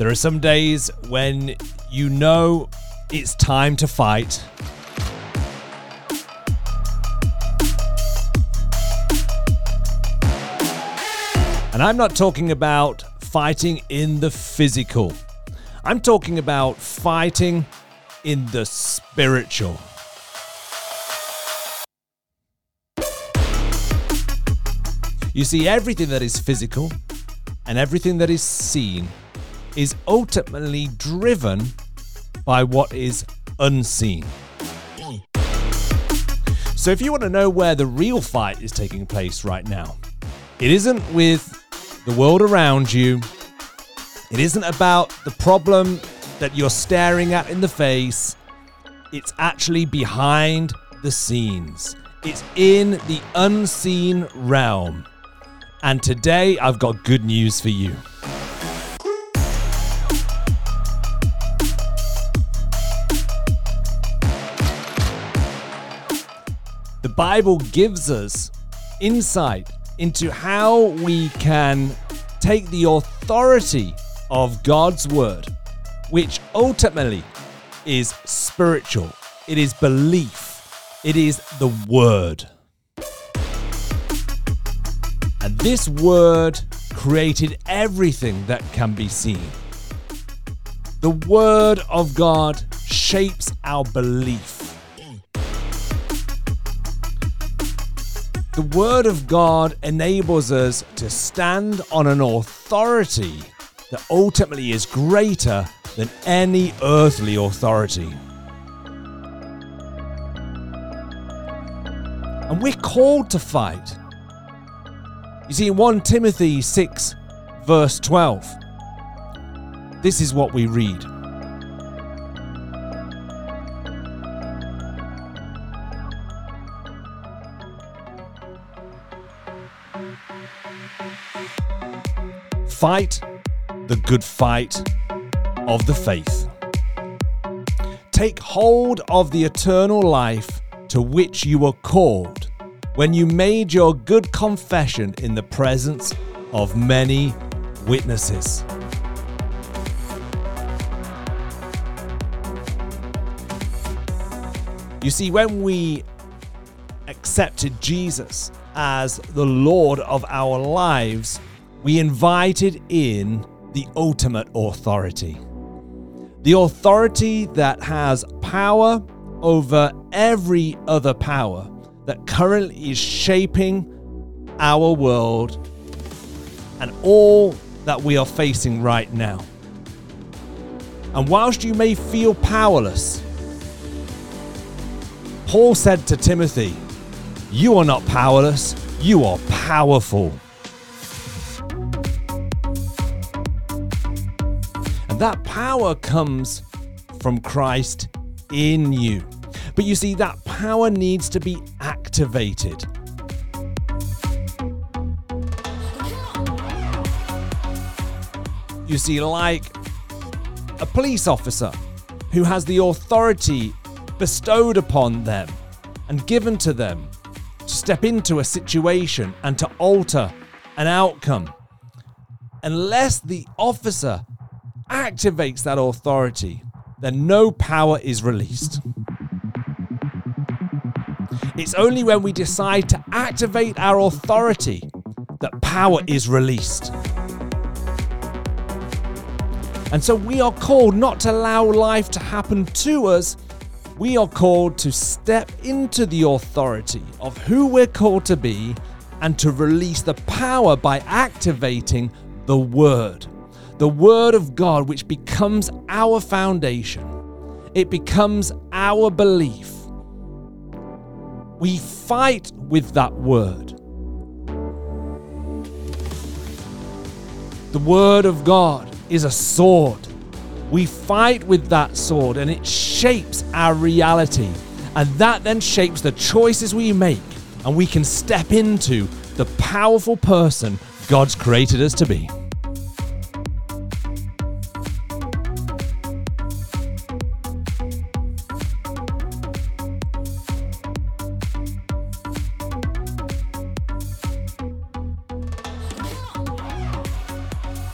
There are some days when you know it's time to fight. And I'm not talking about fighting in the physical. I'm talking about fighting in the spiritual. You see, everything that is physical and everything that is seen is ultimately driven by what is unseen. So, if you want to know where the real fight is taking place right now, it isn't with the world around you, it isn't about the problem that you're staring at in the face, it's actually behind the scenes. It's in the unseen realm. And today I've got good news for you. Bible gives us insight into how we can take the authority of God's word, which ultimately is spiritual, it is belief, it is the word. And this word created everything that can be seen. The word of God shapes our belief. The word of God enables us to stand on an authority that ultimately is greater than any earthly authority. And we're called to fight. You see, in 1 Timothy 6, verse 12, this is what we read. Fight the good fight of the faith. Take hold of the eternal life to which you were called when you made your good confession in the presence of many witnesses. You see, when we accepted Jesus as the Lord of our lives, we invited in the ultimate authority. The authority that has power over every other power that currently is shaping our world and all that we are facing right now. And whilst you may feel powerless, Paul said to Timothy, You are not powerless, you are powerful. That power comes from Christ in you. But you see, that power needs to be activated. You see, like a police officer who has the authority bestowed upon them and given to them to step into a situation and to alter an outcome. Unless the officer activates that authority, then no power is released. It's only when we decide to activate our authority that power is released. And so we are called not to allow life to happen to us. We are called to step into the authority of who we're called to be and to release the power by activating the Word. The Word of God, which becomes our foundation, it becomes our belief. We fight with that Word. The Word of God is a sword. We fight with that sword and it shapes our reality. And that then shapes the choices we make. And we can step into the powerful person God's created us to be.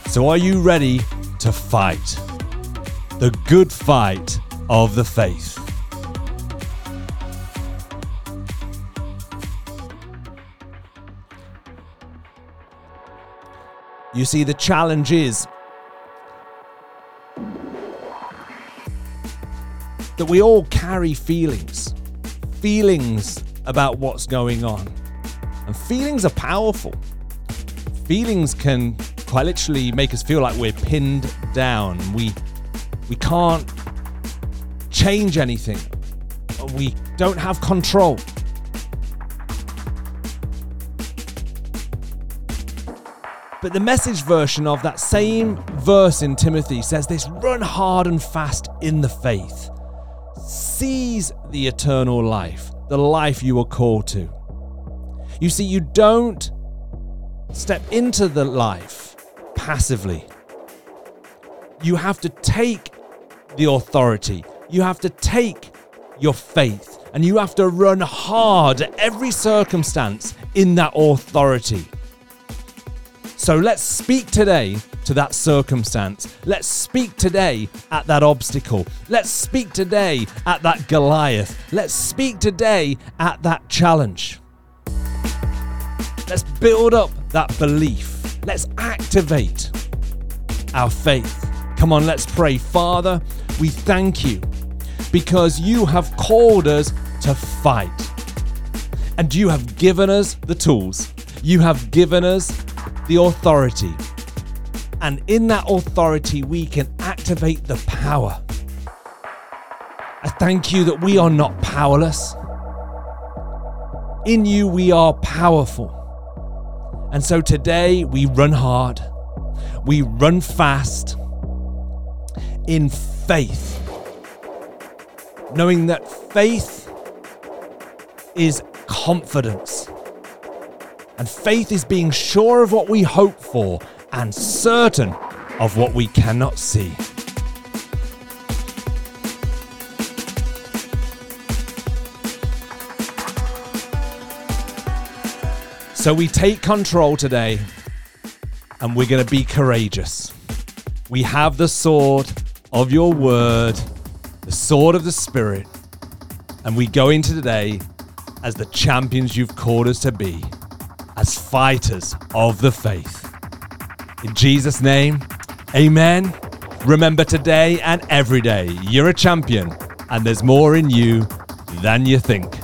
So, are you ready to fight the good fight of the faith. You see, the challenge is that we all carry feelings, feelings about what's going on. And feelings are powerful. Feelings can quite literally make us feel like we're pinned down. We we can't change anything. We don't have control. But the message version of that same verse in Timothy says this run hard and fast in the faith. Seize the eternal life, the life you are called to. You see, you don't step into the life passively. You have to take the authority, you have to take your faith, and you have to run hard at every circumstance in that authority. So let's speak today to that circumstance. Let's speak today at that obstacle. Let's speak today at that Goliath. Let's speak today at that challenge. Let's build up that belief. Let's activate our faith. Come on, let's pray. Father, we thank you because you have called us to fight. And you have given us the tools. You have given us the authority. And in that authority, we can activate the power. I thank you that we are not powerless. In you, we are powerful. And so today, we run hard, we run fast in faith, knowing that faith is confidence and faith is being sure of what we hope for and certain of what we cannot see. So we take control today and we're going to be courageous. We have the sword of your word, the sword of the Spirit, and we go into today as the champions you've called us to be as fighters of the faith. In Jesus' name, amen. Remember today and every day, you're a champion, and there's more in you than you think.